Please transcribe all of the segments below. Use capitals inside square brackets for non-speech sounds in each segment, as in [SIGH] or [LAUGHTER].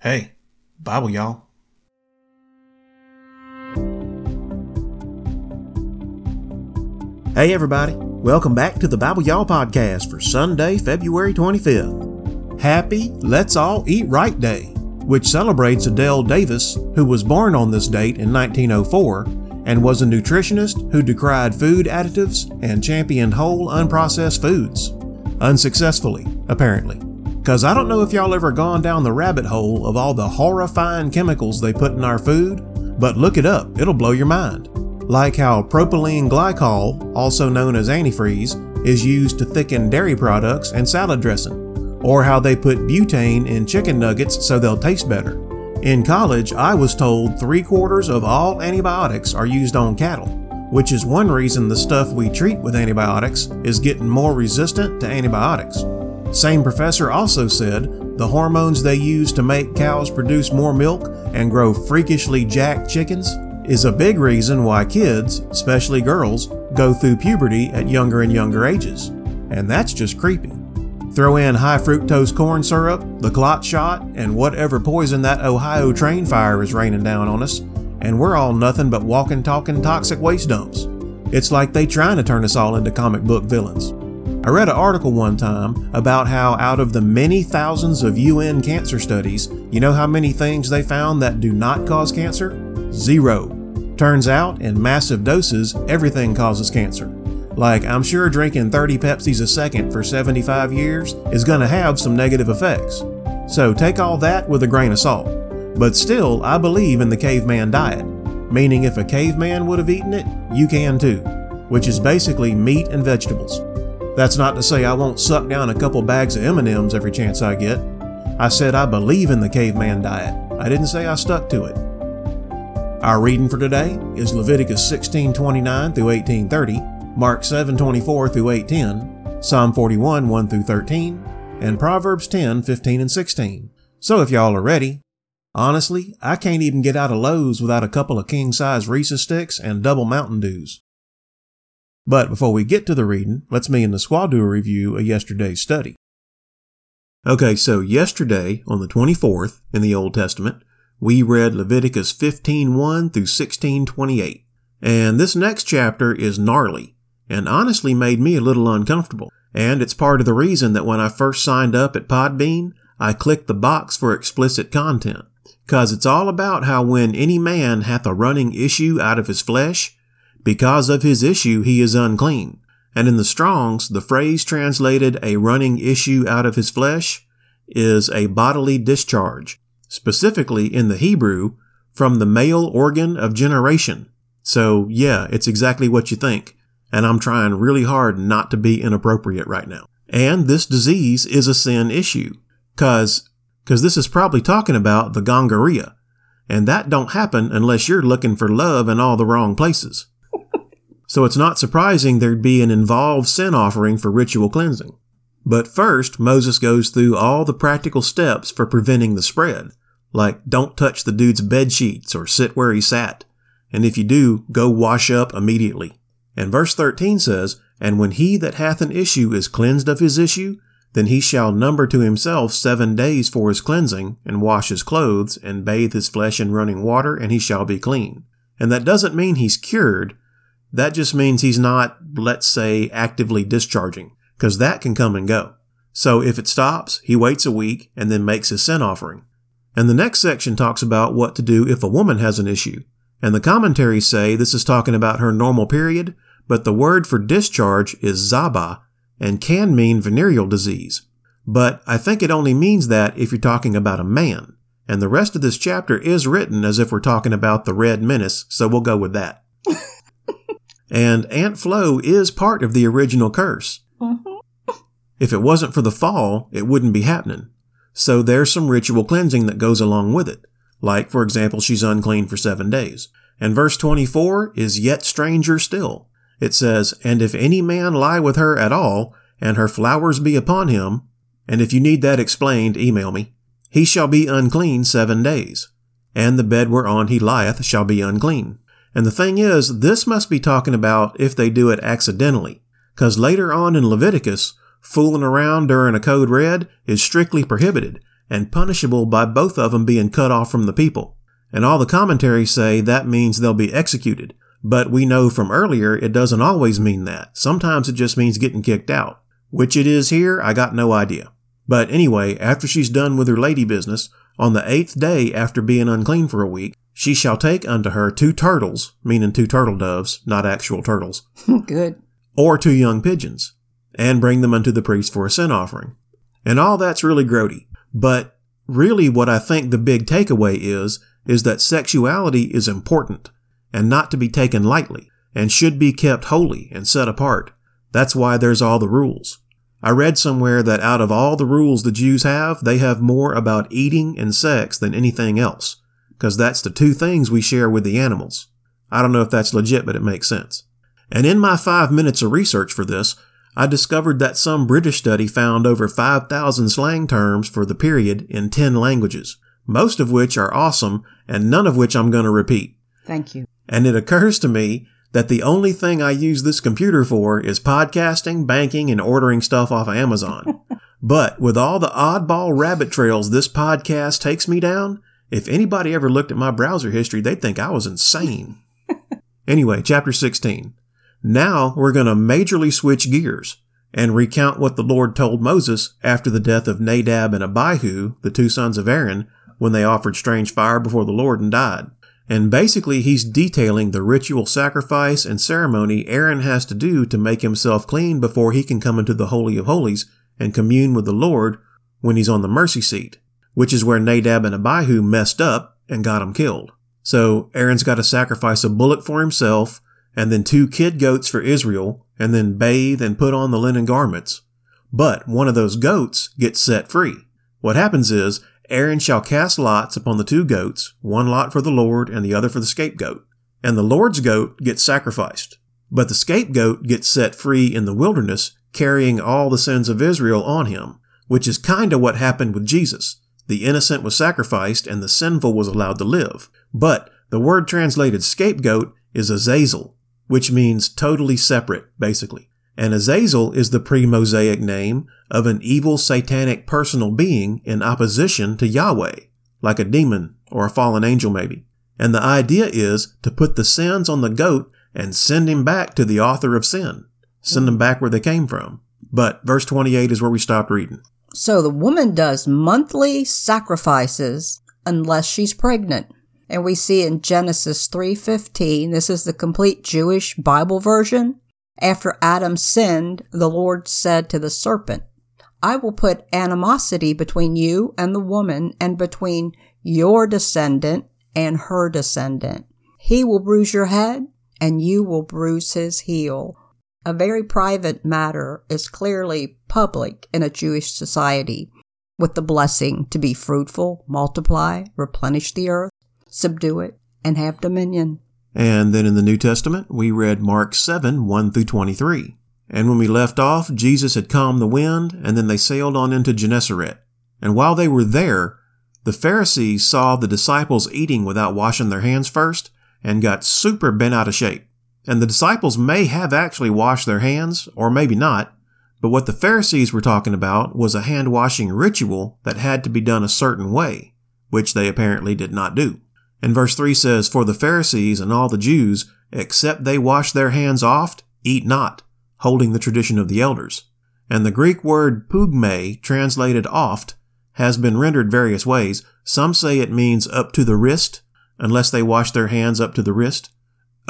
Hey, Bible, y'all. Hey, everybody. Welcome back to the Bible Y'all podcast for Sunday, February 25th. Happy Let's All Eat Right Day, which celebrates Adelle Davis, who was born on this date in 1904 and was a nutritionist who decried food additives and championed whole unprocessed foods. Unsuccessfully, apparently. Because I don't know if y'all ever gone down the rabbit hole of all the horrifying chemicals they put in our food, but look it up, it'll blow your mind. Like how propylene glycol, also known as antifreeze, is used to thicken dairy products and salad dressing, or how they put butane in chicken nuggets so they'll taste better. In college, I was told three quarters of all antibiotics are used on cattle, which is one reason the stuff we treat with antibiotics is getting more resistant to antibiotics. Same professor also said the hormones they use to make cows produce more milk and grow freakishly jacked chickens is a big reason why kids, especially girls, go through puberty at younger and younger ages. And that's just creepy. Throw in high fructose corn syrup, the clot shot, and whatever poison that Ohio train fire is raining down on us, and we're all nothing but walking, talking toxic waste dumps. It's like they trying to turn us all into comic book villains. I read an article one time about how out of the many thousands of UN cancer studies, you know how many things they found that do not cause cancer? Zero. Turns out, in massive doses, everything causes cancer. Like, I'm sure drinking 30 Pepsis a second for 75 years is gonna have some negative effects. So take all that with a grain of salt. But still, I believe in the caveman diet, meaning if a caveman would have eaten it, you can too, which is basically meat and vegetables. That's not to say I won't suck down a couple bags of M&Ms every chance I get. I said I believe in the caveman diet. I didn't say I stuck to it. Our reading for today is Leviticus 16:29 through 18:30, Mark 7:24 through 8:10, Psalm 41 1 through 13, and Proverbs 10 15 and 16. So if y'all are ready, honestly, I can't even get out of Lowe's without a couple of king-size Reese's sticks and double Mountain Dews. But before we get to the reading, let's me and the squad do a review of yesterday's study. Okay, so yesterday, on the 24th, in the Old Testament, we read Leviticus 15:1 through 16:28. And this next chapter is gnarly, and honestly made me a little uncomfortable. And it's part of the reason that when I first signed up at Podbean, I clicked the box for explicit content. Cause it's all about how when any man hath a running issue out of his flesh, because of his issue, he is unclean. And in the Strongs, the phrase translated a running issue out of his flesh is a bodily discharge, specifically in the Hebrew, from the male organ of generation. So yeah, it's exactly what you think. And I'm trying really hard not to be inappropriate right now. And this disease is a sin issue. Cause, cause this is probably talking about the gonorrhea. And that don't happen unless you're looking for love in all the wrong places so it's not surprising there'd be an involved sin offering for ritual cleansing. But first, Moses goes through all the practical steps for preventing the spread, like don't touch the dude's bed sheets or sit where he sat, and if you do, go wash up immediately. And verse 13 says, And when he that hath an issue is cleansed of his issue, then he shall number to himself seven days for his cleansing, and wash his clothes, and bathe his flesh in running water, and he shall be clean. And that doesn't mean he's cured, that just means he's not, let's say, actively discharging, because that can come and go. So if it stops, he waits a week and then makes his sin offering. And the next section talks about what to do if a woman has an issue. And the commentaries say this is talking about her normal period, but the word for discharge is zaba and can mean venereal disease. But I think it only means that if you're talking about a man. And the rest of this chapter is written as if we're talking about the red menace, so we'll go with that. [LAUGHS] And Aunt Flo is part of the original curse. Mm-hmm. If it wasn't for the fall, it wouldn't be happening. So there's some ritual cleansing that goes along with it. Like, for example, she's unclean for seven days. And verse 24 is yet stranger still. It says, And if any man lie with her at all, and her flowers be upon him, and if you need that explained, email me, he shall be unclean seven days. And the bed whereon he lieth shall be unclean. And the thing is, this must be talking about if they do it accidentally, because later on in Leviticus, fooling around during a code red is strictly prohibited, and punishable by both of them being cut off from the people. And all the commentaries say that means they'll be executed. But we know from earlier it doesn't always mean that. Sometimes it just means getting kicked out. Which it is here, I got no idea. But anyway, after she's done with her lady business, on the eighth day after being unclean for a week, she shall take unto her two turtles, meaning two turtle doves, not actual turtles. [LAUGHS] Good. Or two young pigeons, and bring them unto the priest for a sin offering. And all that's really grody. But really what I think the big takeaway is, is that sexuality is important and not to be taken lightly and should be kept holy and set apart. That's why there's all the rules. I read somewhere that out of all the rules the Jews have, they have more about eating and sex than anything else, because that's the two things we share with the animals. I don't know if that's legit, but it makes sense. And in my five minutes of research for this, I discovered that some British study found over 5,000 slang terms for the period in 10 languages, most of which are awesome and none of which I'm going to repeat. Thank you. And it occurs to me that the only thing I use this computer for is podcasting, banking, and ordering stuff off of Amazon. [LAUGHS] but with all the oddball rabbit trails this podcast takes me down, if anybody ever looked at my browser history, they'd think I was insane. [LAUGHS] anyway, chapter 16. Now we're going to majorly switch gears and recount what the Lord told Moses after the death of Nadab and Abihu, the two sons of Aaron, when they offered strange fire before the Lord and died. And basically, he's detailing the ritual sacrifice and ceremony Aaron has to do to make himself clean before he can come into the Holy of Holies and commune with the Lord when he's on the mercy seat, which is where Nadab and Abihu messed up and got him killed. So Aaron's got to sacrifice a bullock for himself and then two kid goats for Israel and then bathe and put on the linen garments. But one of those goats gets set free. What happens is Aaron shall cast lots upon the two goats, one lot for the Lord and the other for the scapegoat. And the Lord's goat gets sacrificed. But the scapegoat gets set free in the wilderness, carrying all the sins of Israel on him, which is kinda what happened with Jesus. The innocent was sacrificed and the sinful was allowed to live. But the word translated scapegoat is Azazel, which means totally separate, basically. And Azazel is the pre-Mosaic name of an evil satanic personal being in opposition to Yahweh, like a demon or a fallen angel maybe. And the idea is to put the sins on the goat and send him back to the author of sin. Send him hmm. back where they came from. But verse 28 is where we stopped reading. So the woman does monthly sacrifices unless she's pregnant. And we see in Genesis 3:15, this is the complete Jewish Bible version, after Adam sinned, the Lord said to the serpent, I will put animosity between you and the woman and between your descendant and her descendant. He will bruise your head and you will bruise his heel. A very private matter is clearly public in a Jewish society with the blessing to be fruitful, multiply, replenish the earth, subdue it, and have dominion. And then in the New Testament, we read Mark 7, 1 through 23. And when we left off, Jesus had calmed the wind, and then they sailed on into Gennesaret. And while they were there, the Pharisees saw the disciples eating without washing their hands first, and got super bent out of shape. And the disciples may have actually washed their hands, or maybe not, but what the Pharisees were talking about was a hand washing ritual that had to be done a certain way, which they apparently did not do. And verse 3 says, For the Pharisees and all the Jews, except they wash their hands oft, eat not, holding the tradition of the elders. And the Greek word pugme, translated oft, has been rendered various ways. Some say it means up to the wrist, unless they wash their hands up to the wrist.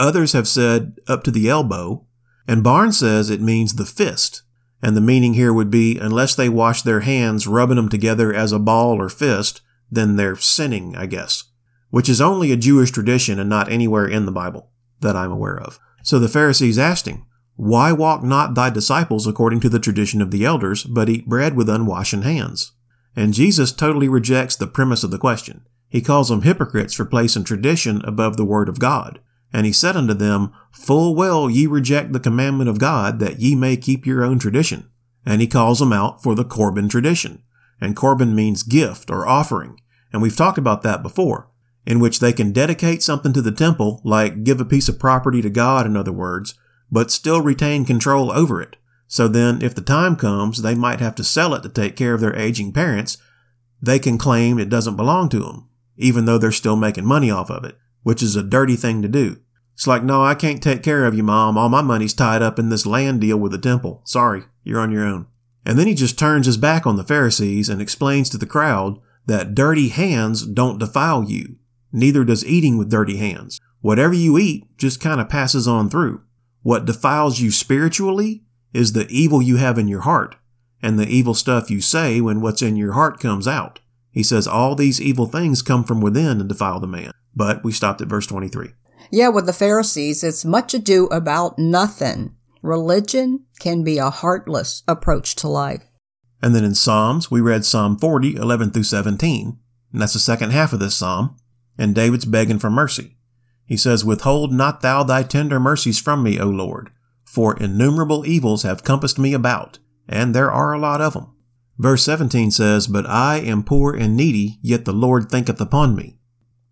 Others have said up to the elbow. And Barnes says it means the fist. And the meaning here would be unless they wash their hands rubbing them together as a ball or fist, then they're sinning, I guess which is only a Jewish tradition and not anywhere in the Bible that I'm aware of. So the Pharisees asked him, Why walk not thy disciples according to the tradition of the elders, but eat bread with unwashen hands? And Jesus totally rejects the premise of the question. He calls them hypocrites for placing tradition above the word of God. And he said unto them, Full well ye reject the commandment of God, that ye may keep your own tradition. And he calls them out for the Corban tradition. And Corban means gift or offering. And we've talked about that before in which they can dedicate something to the temple, like give a piece of property to God, in other words, but still retain control over it. So then, if the time comes, they might have to sell it to take care of their aging parents. they can claim it doesn't belong to them, even though they're still making money off of it, which is a dirty thing to do. It's like, no, I can't take care of you, mom. All my money's tied up in this land deal with the temple. Sorry, you're on your own. And then he just turns his back on the Pharisees and explains to the crowd that dirty hands don't defile you. Neither does eating with dirty hands. Whatever you eat just kind of passes on through. What defiles you spiritually is the evil you have in your heart and the evil stuff you say when what's in your heart comes out. He says all these evil things come from within and defile the man. But we stopped at verse 23. Yeah, with the Pharisees, it's much ado about nothing. Religion can be a heartless approach to life. And then in Psalms, we read Psalm 40, 11 through 17. And that's the second half of this psalm. And David's begging for mercy. He says, Withhold not thou thy tender mercies from me, O Lord, for innumerable evils have compassed me about, and there are a lot of them. Verse 17 says, But I am poor and needy, yet the Lord thinketh upon me.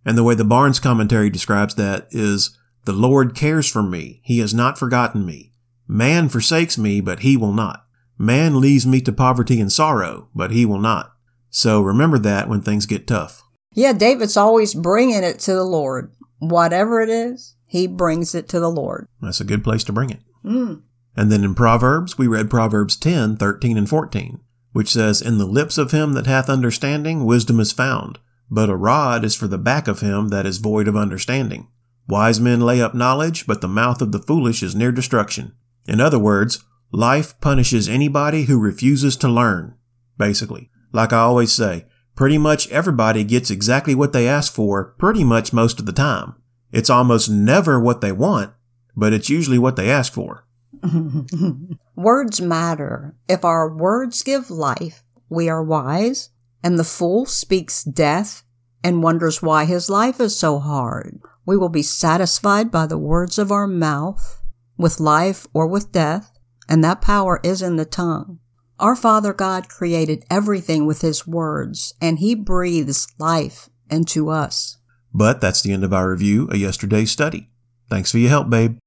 And the way the Barnes commentary describes that is, The Lord cares for me, he has not forgotten me. Man forsakes me, but he will not. Man leaves me to poverty and sorrow, but he will not. So remember that when things get tough. Yeah, David's always bringing it to the Lord. Whatever it is, he brings it to the Lord. That's a good place to bring it. Mm. And then in Proverbs, we read Proverbs 10, 13, and 14, which says, In the lips of him that hath understanding, wisdom is found, but a rod is for the back of him that is void of understanding. Wise men lay up knowledge, but the mouth of the foolish is near destruction. In other words, life punishes anybody who refuses to learn, basically. Like I always say, pretty much everybody gets exactly what they ask for pretty much most of the time. It's almost never what they want, but it's usually what they ask for. [LAUGHS] words matter. If our words give life, we are wise, and the fool speaks death and wonders why his life is so hard. We will be satisfied by the words of our mouth with life or with death, and that power is in the tongue. Our Father God created everything with His words, and He breathes life into us. But that's the end of our review of yesterday's study. Thanks for your help, babe.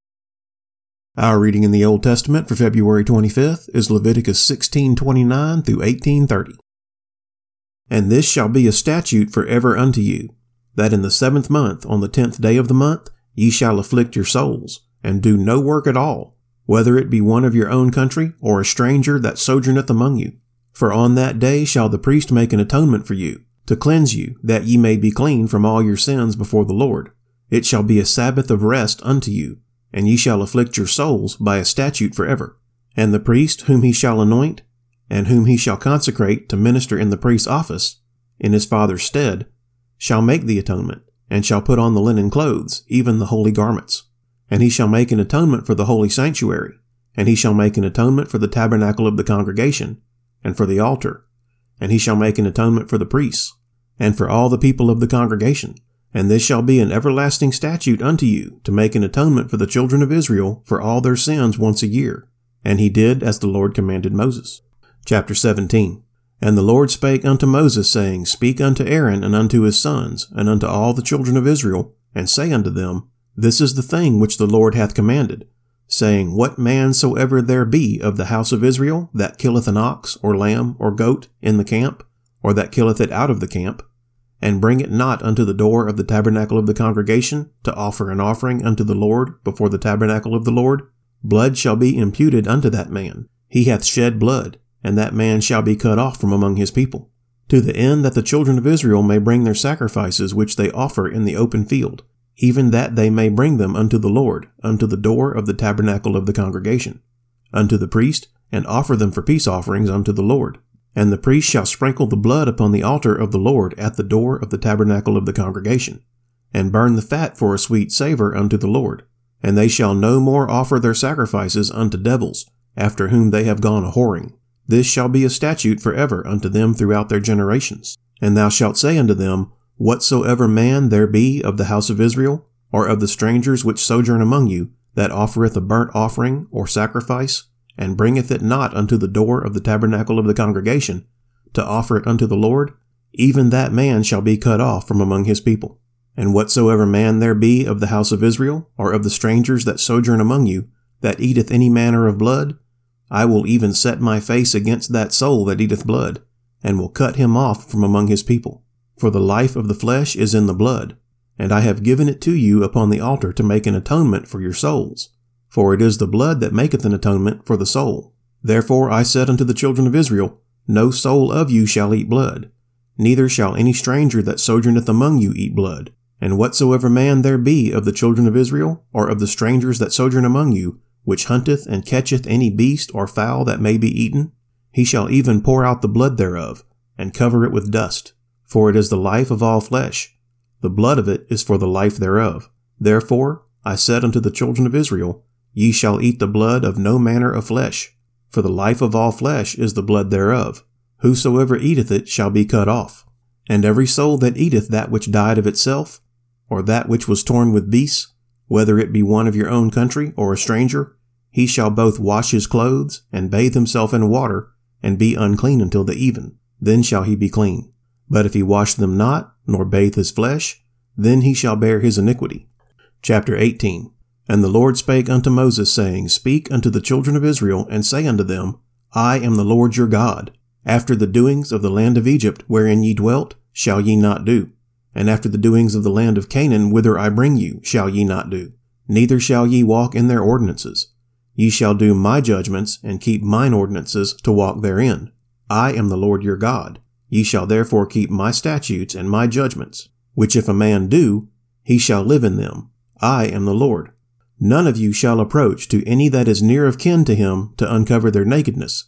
Our reading in the Old Testament for February 25th is Leviticus 16:29 through 18:30. And this shall be a statute forever unto you, that in the seventh month, on the tenth day of the month, ye shall afflict your souls, and do no work at all, whether it be one of your own country or a stranger that sojourneth among you. For on that day shall the priest make an atonement for you, to cleanse you, that ye may be clean from all your sins before the Lord. It shall be a Sabbath of rest unto you, and ye shall afflict your souls by a statute forever. And the priest whom he shall anoint, and whom he shall consecrate to minister in the priest's office, in his father's stead, shall make the atonement, and shall put on the linen clothes, even the holy garments. And he shall make an atonement for the holy sanctuary, and he shall make an atonement for the tabernacle of the congregation, and for the altar, and he shall make an atonement for the priests, and for all the people of the congregation. And this shall be an everlasting statute unto you, to make an atonement for the children of Israel for all their sins once a year. And he did as the Lord commanded Moses. Chapter 17 And the Lord spake unto Moses, saying, Speak unto Aaron and unto his sons, and unto all the children of Israel, and say unto them, this is the thing which the Lord hath commanded, saying, What man soever there be of the house of Israel that killeth an ox, or lamb, or goat in the camp, or that killeth it out of the camp, and bring it not unto the door of the tabernacle of the congregation to offer an offering unto the Lord before the tabernacle of the Lord, blood shall be imputed unto that man. He hath shed blood, and that man shall be cut off from among his people, to the end that the children of Israel may bring their sacrifices which they offer in the open field, even that they may bring them unto the Lord, unto the door of the tabernacle of the congregation, unto the priest, and offer them for peace offerings unto the Lord. And the priest shall sprinkle the blood upon the altar of the Lord at the door of the tabernacle of the congregation, and burn the fat for a sweet savor unto the Lord. And they shall no more offer their sacrifices unto devils, after whom they have gone a whoring. This shall be a statute for ever unto them throughout their generations. And thou shalt say unto them, Whatsoever man there be of the house of Israel, or of the strangers which sojourn among you, that offereth a burnt offering or sacrifice, and bringeth it not unto the door of the tabernacle of the congregation, to offer it unto the Lord, even that man shall be cut off from among his people. And whatsoever man there be of the house of Israel, or of the strangers that sojourn among you, that eateth any manner of blood, I will even set my face against that soul that eateth blood, and will cut him off from among his people. For the life of the flesh is in the blood, and I have given it to you upon the altar to make an atonement for your souls. For it is the blood that maketh an atonement for the soul. Therefore I said unto the children of Israel, No soul of you shall eat blood, neither shall any stranger that sojourneth among you eat blood. And whatsoever man there be of the children of Israel, or of the strangers that sojourn among you, which hunteth and catcheth any beast or fowl that may be eaten, he shall even pour out the blood thereof, and cover it with dust. For it is the life of all flesh. The blood of it is for the life thereof. Therefore I said unto the children of Israel, Ye shall eat the blood of no manner of flesh, for the life of all flesh is the blood thereof. Whosoever eateth it shall be cut off. And every soul that eateth that which died of itself, or that which was torn with beasts, whether it be one of your own country or a stranger, he shall both wash his clothes and bathe himself in water, and be unclean until the even. Then shall he be clean. But if he wash them not, nor bathe his flesh, then he shall bear his iniquity. Chapter 18 And the Lord spake unto Moses, saying, Speak unto the children of Israel, and say unto them, I am the Lord your God. After the doings of the land of Egypt, wherein ye dwelt, shall ye not do and after the doings of the land of Canaan, whither I bring you, shall ye not do. Neither shall ye walk in their ordinances. Ye shall do my judgments, and keep mine ordinances to walk therein. I am the Lord your God. Ye shall therefore keep my statutes and my judgments, which if a man do, he shall live in them. I am the Lord. None of you shall approach to any that is near of kin to him to uncover their nakedness.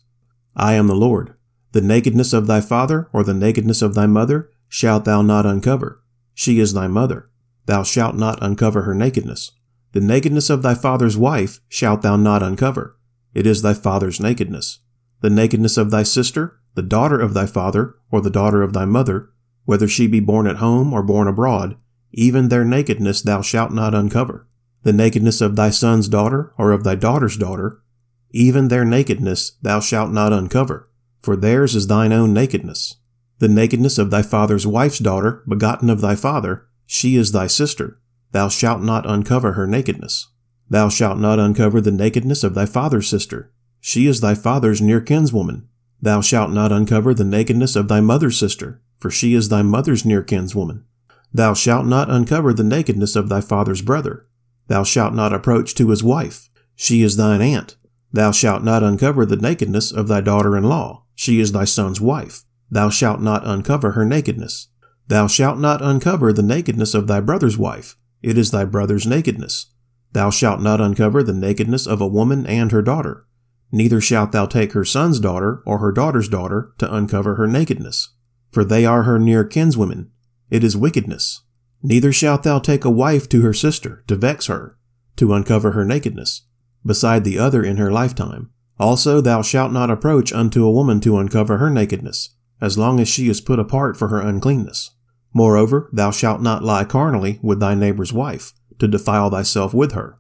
I am the Lord. The nakedness of thy father or the nakedness of thy mother shalt thou not uncover. She is thy mother. Thou shalt not uncover her nakedness. The nakedness of thy father's wife shalt thou not uncover. It is thy father's nakedness. The nakedness of thy sister, the daughter of thy father, or the daughter of thy mother, whether she be born at home or born abroad, even their nakedness thou shalt not uncover. The nakedness of thy son's daughter, or of thy daughter's daughter, even their nakedness thou shalt not uncover, for theirs is thine own nakedness. The nakedness of thy father's wife's daughter, begotten of thy father, she is thy sister. Thou shalt not uncover her nakedness. Thou shalt not uncover the nakedness of thy father's sister. She is thy father's near kinswoman. Thou shalt not uncover the nakedness of thy mother's sister, for she is thy mother's near kinswoman. Thou shalt not uncover the nakedness of thy father's brother. Thou shalt not approach to his wife. She is thine aunt. Thou shalt not uncover the nakedness of thy daughter in law. She is thy son's wife. Thou shalt not uncover her nakedness. Thou shalt not uncover the nakedness of thy brother's wife. It is thy brother's nakedness. Thou shalt not uncover the nakedness of a woman and her daughter. Neither shalt thou take her son's daughter or her daughter's daughter to uncover her nakedness. For they are her near kinswomen. It is wickedness. Neither shalt thou take a wife to her sister to vex her, to uncover her nakedness, beside the other in her lifetime. Also thou shalt not approach unto a woman to uncover her nakedness, as long as she is put apart for her uncleanness. Moreover, thou shalt not lie carnally with thy neighbor's wife, to defile thyself with her.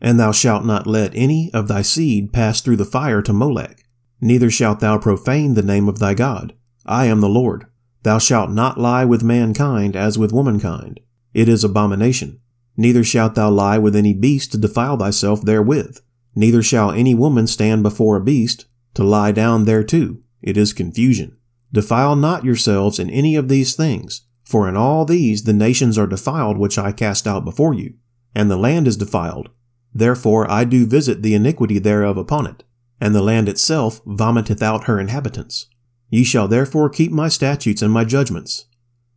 And thou shalt not let any of thy seed pass through the fire to Molech. Neither shalt thou profane the name of thy God. I am the Lord. Thou shalt not lie with mankind as with womankind. It is abomination. Neither shalt thou lie with any beast to defile thyself therewith. Neither shall any woman stand before a beast to lie down thereto. It is confusion. Defile not yourselves in any of these things, for in all these the nations are defiled which I cast out before you, and the land is defiled. Therefore I do visit the iniquity thereof upon it, and the land itself vomiteth out her inhabitants. Ye shall therefore keep my statutes and my judgments,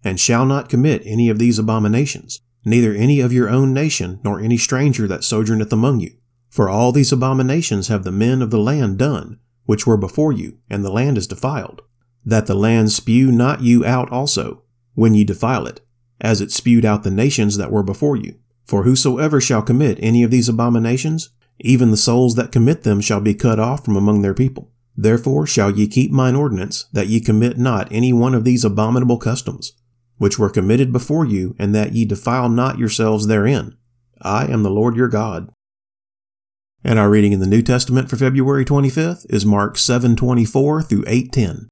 and shall not commit any of these abominations, neither any of your own nation, nor any stranger that sojourneth among you. For all these abominations have the men of the land done, which were before you, and the land is defiled that the land spew not you out also, when ye defile it, as it spewed out the nations that were before you. For whosoever shall commit any of these abominations, even the souls that commit them shall be cut off from among their people. Therefore shall ye keep mine ordinance, that ye commit not any one of these abominable customs, which were committed before you, and that ye defile not yourselves therein. I am the Lord your God. And our reading in the New Testament for February 25th is Mark 7:24 through 8:10.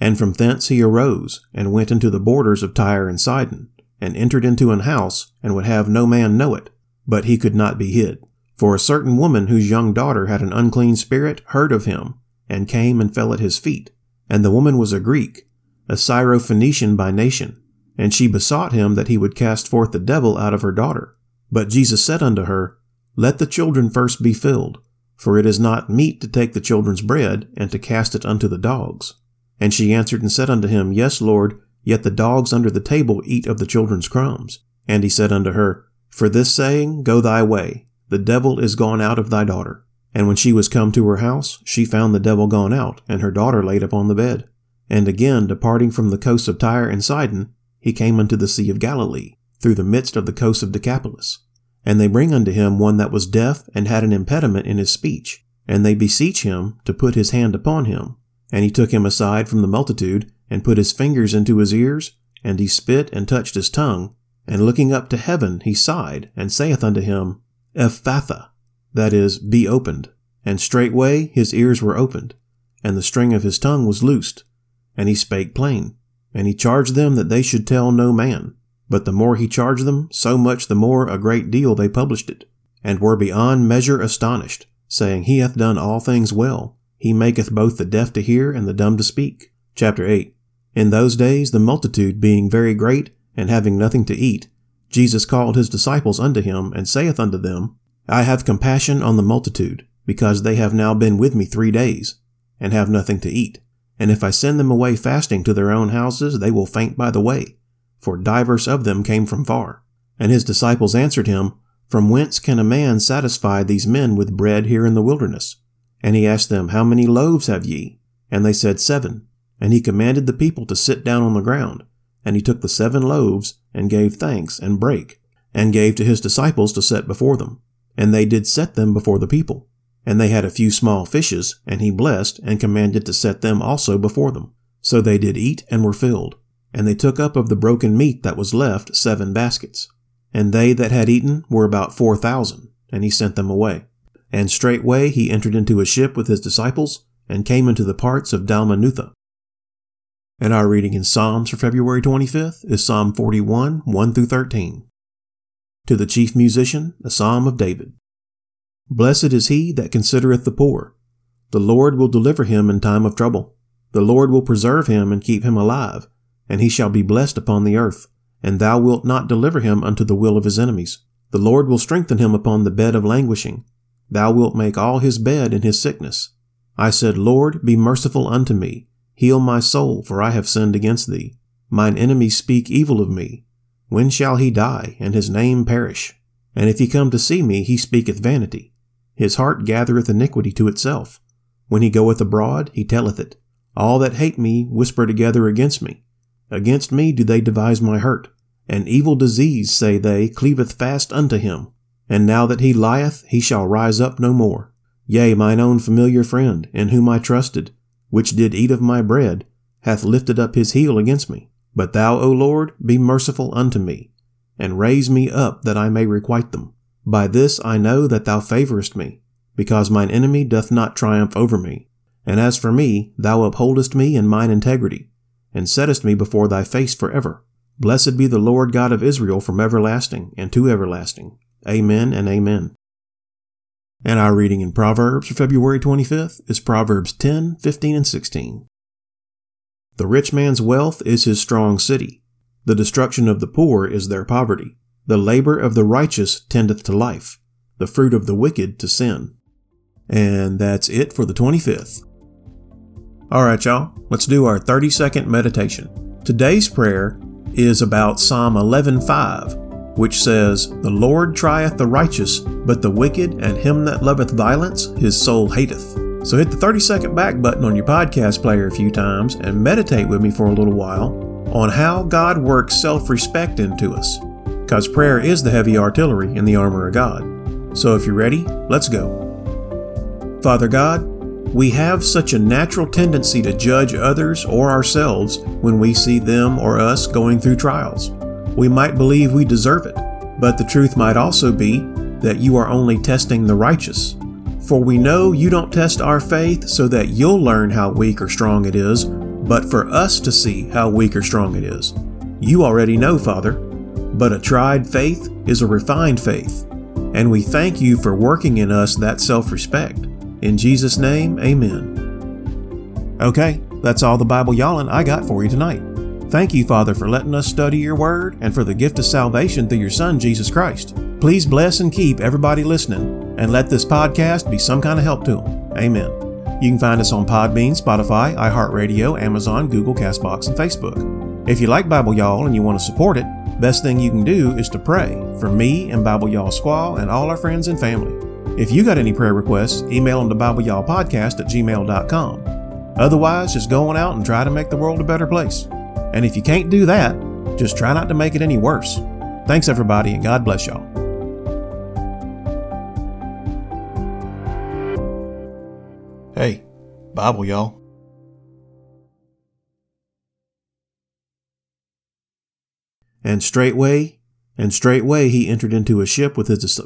And from thence he arose, and went into the borders of Tyre and Sidon, and entered into an house, and would have no man know it, but he could not be hid. For a certain woman whose young daughter had an unclean spirit heard of him, and came and fell at his feet, And the woman was a Greek, a Syrophoenician by nation, and she besought him that he would cast forth the devil out of her daughter. But Jesus said unto her, Let the children first be filled, for it is not meet to take the children's bread and to cast it unto the dogs. And she answered and said unto him, Yes, Lord, yet the dogs under the table eat of the children's crumbs. And he said unto her, For this saying, go thy way, the devil is gone out of thy daughter. And when she was come to her house, she found the devil gone out, and her daughter laid upon the bed. And again, departing from the coasts of Tyre and Sidon, he came unto the sea of Galilee, through the midst of the coasts of Decapolis. And they bring unto him one that was deaf and had an impediment in his speech. And they beseech him to put his hand upon him. And he took him aside from the multitude, and put his fingers into his ears, and he spit and touched his tongue. And looking up to heaven, he sighed, and saith unto him, Ephphatha, that is, be opened. And straightway his ears were opened, and the string of his tongue was loosed, and he spake plain. And he charged them that they should tell no man. But the more he charged them, so much the more a great deal they published it, and were beyond measure astonished, saying, He hath done all things well. He maketh both the deaf to hear and the dumb to speak. Chapter 8. In those days, the multitude being very great, and having nothing to eat, Jesus called his disciples unto him, and saith unto them, I have compassion on the multitude, because they have now been with me three days, and have nothing to eat. And if I send them away fasting to their own houses, they will faint by the way for divers of them came from far. And his disciples answered him, From whence can a man satisfy these men with bread here in the wilderness? And he asked them, How many loaves have ye? And they said, Seven. And he commanded the people to sit down on the ground. And he took the seven loaves, and gave thanks, and brake, and gave to his disciples to set before them. And they did set them before the people. And they had a few small fishes, and he blessed, and commanded to set them also before them. So they did eat, and were filled. And they took up of the broken meat that was left seven baskets. And they that had eaten were about four thousand, and he sent them away. And straightway he entered into a ship with his disciples, and came into the parts of Dalmanutha. And our reading in Psalms for February 25th is Psalm 41, 1 through 13. To the chief musician, a psalm of David. Blessed is he that considereth the poor. The Lord will deliver him in time of trouble. The Lord will preserve him and keep him alive and he shall be blessed upon the earth. And thou wilt not deliver him unto the will of his enemies. The Lord will strengthen him upon the bed of languishing. Thou wilt make all his bed in his sickness. I said, Lord, be merciful unto me. Heal my soul, for I have sinned against thee. Mine enemies speak evil of me. When shall he die, and his name perish? And if he come to see me, he speaketh vanity. His heart gathereth iniquity to itself. When he goeth abroad, he telleth it. All that hate me whisper together against me. Against me do they devise my hurt. An evil disease, say they, cleaveth fast unto him. And now that he lieth, he shall rise up no more. Yea, mine own familiar friend, in whom I trusted, which did eat of my bread, hath lifted up his heel against me. But thou, O Lord, be merciful unto me, and raise me up that I may requite them. By this I know that thou favorest me, because mine enemy doth not triumph over me. And as for me, thou upholdest me in mine integrity and settest me before thy face for ever. Blessed be the Lord God of Israel from everlasting and to everlasting. Amen and amen. And our reading in Proverbs for February 25th is Proverbs 10, 15, and 16. The rich man's wealth is his strong city. The destruction of the poor is their poverty. The labor of the righteous tendeth to life. The fruit of the wicked to sin. And that's it for the 25th. All right, y'all, let's do our 30 second meditation. Today's prayer is about Psalm 11:5, which says, "The Lord trieth the righteous, but the wicked and him that loveth violence, his soul hateth." So hit the 30 second back button on your podcast player a few times and meditate with me for a little while on how God works self-respect into us. Because prayer is the heavy artillery in the armor of God. So if you're ready, let's go. Father God, we have such a natural tendency to judge others or ourselves when we see them or us going through trials. We might believe we deserve it, but the truth might also be that you are only testing the righteous. For we know you don't test our faith so that you'll learn how weak or strong it is, but for us to see how weak or strong it is. You already know, Father, but a tried faith is a refined faith, and we thank you for working in us that self respect. In Jesus' name, amen. Okay, that's all the Bible yawling I got for you tonight. Thank you, Father, for letting us study your word and for the gift of salvation through your Son, Jesus Christ. Please bless and keep everybody listening and let this podcast be some kind of help to them. Amen. You can find us on Podbean, Spotify, iHeartRadio, Amazon, Google, Castbox, and Facebook. If you like Bible Y'all and you want to support it, best thing you can do is to pray for me and Bible Y'all Squaw and all our friends and family. If you got any prayer requests, email them to BibleYallPodcast at gmail.com. Otherwise, just go on out and try to make the world a better place. And if you can't do that, just try not to make it any worse. Thanks, everybody, and God bless y'all. Hey, Bible, y'all. And straightway, and straightway he entered into a ship with his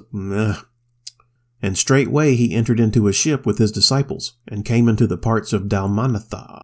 and straightway he entered into a ship with his disciples, and came into the parts of Dalmanutha.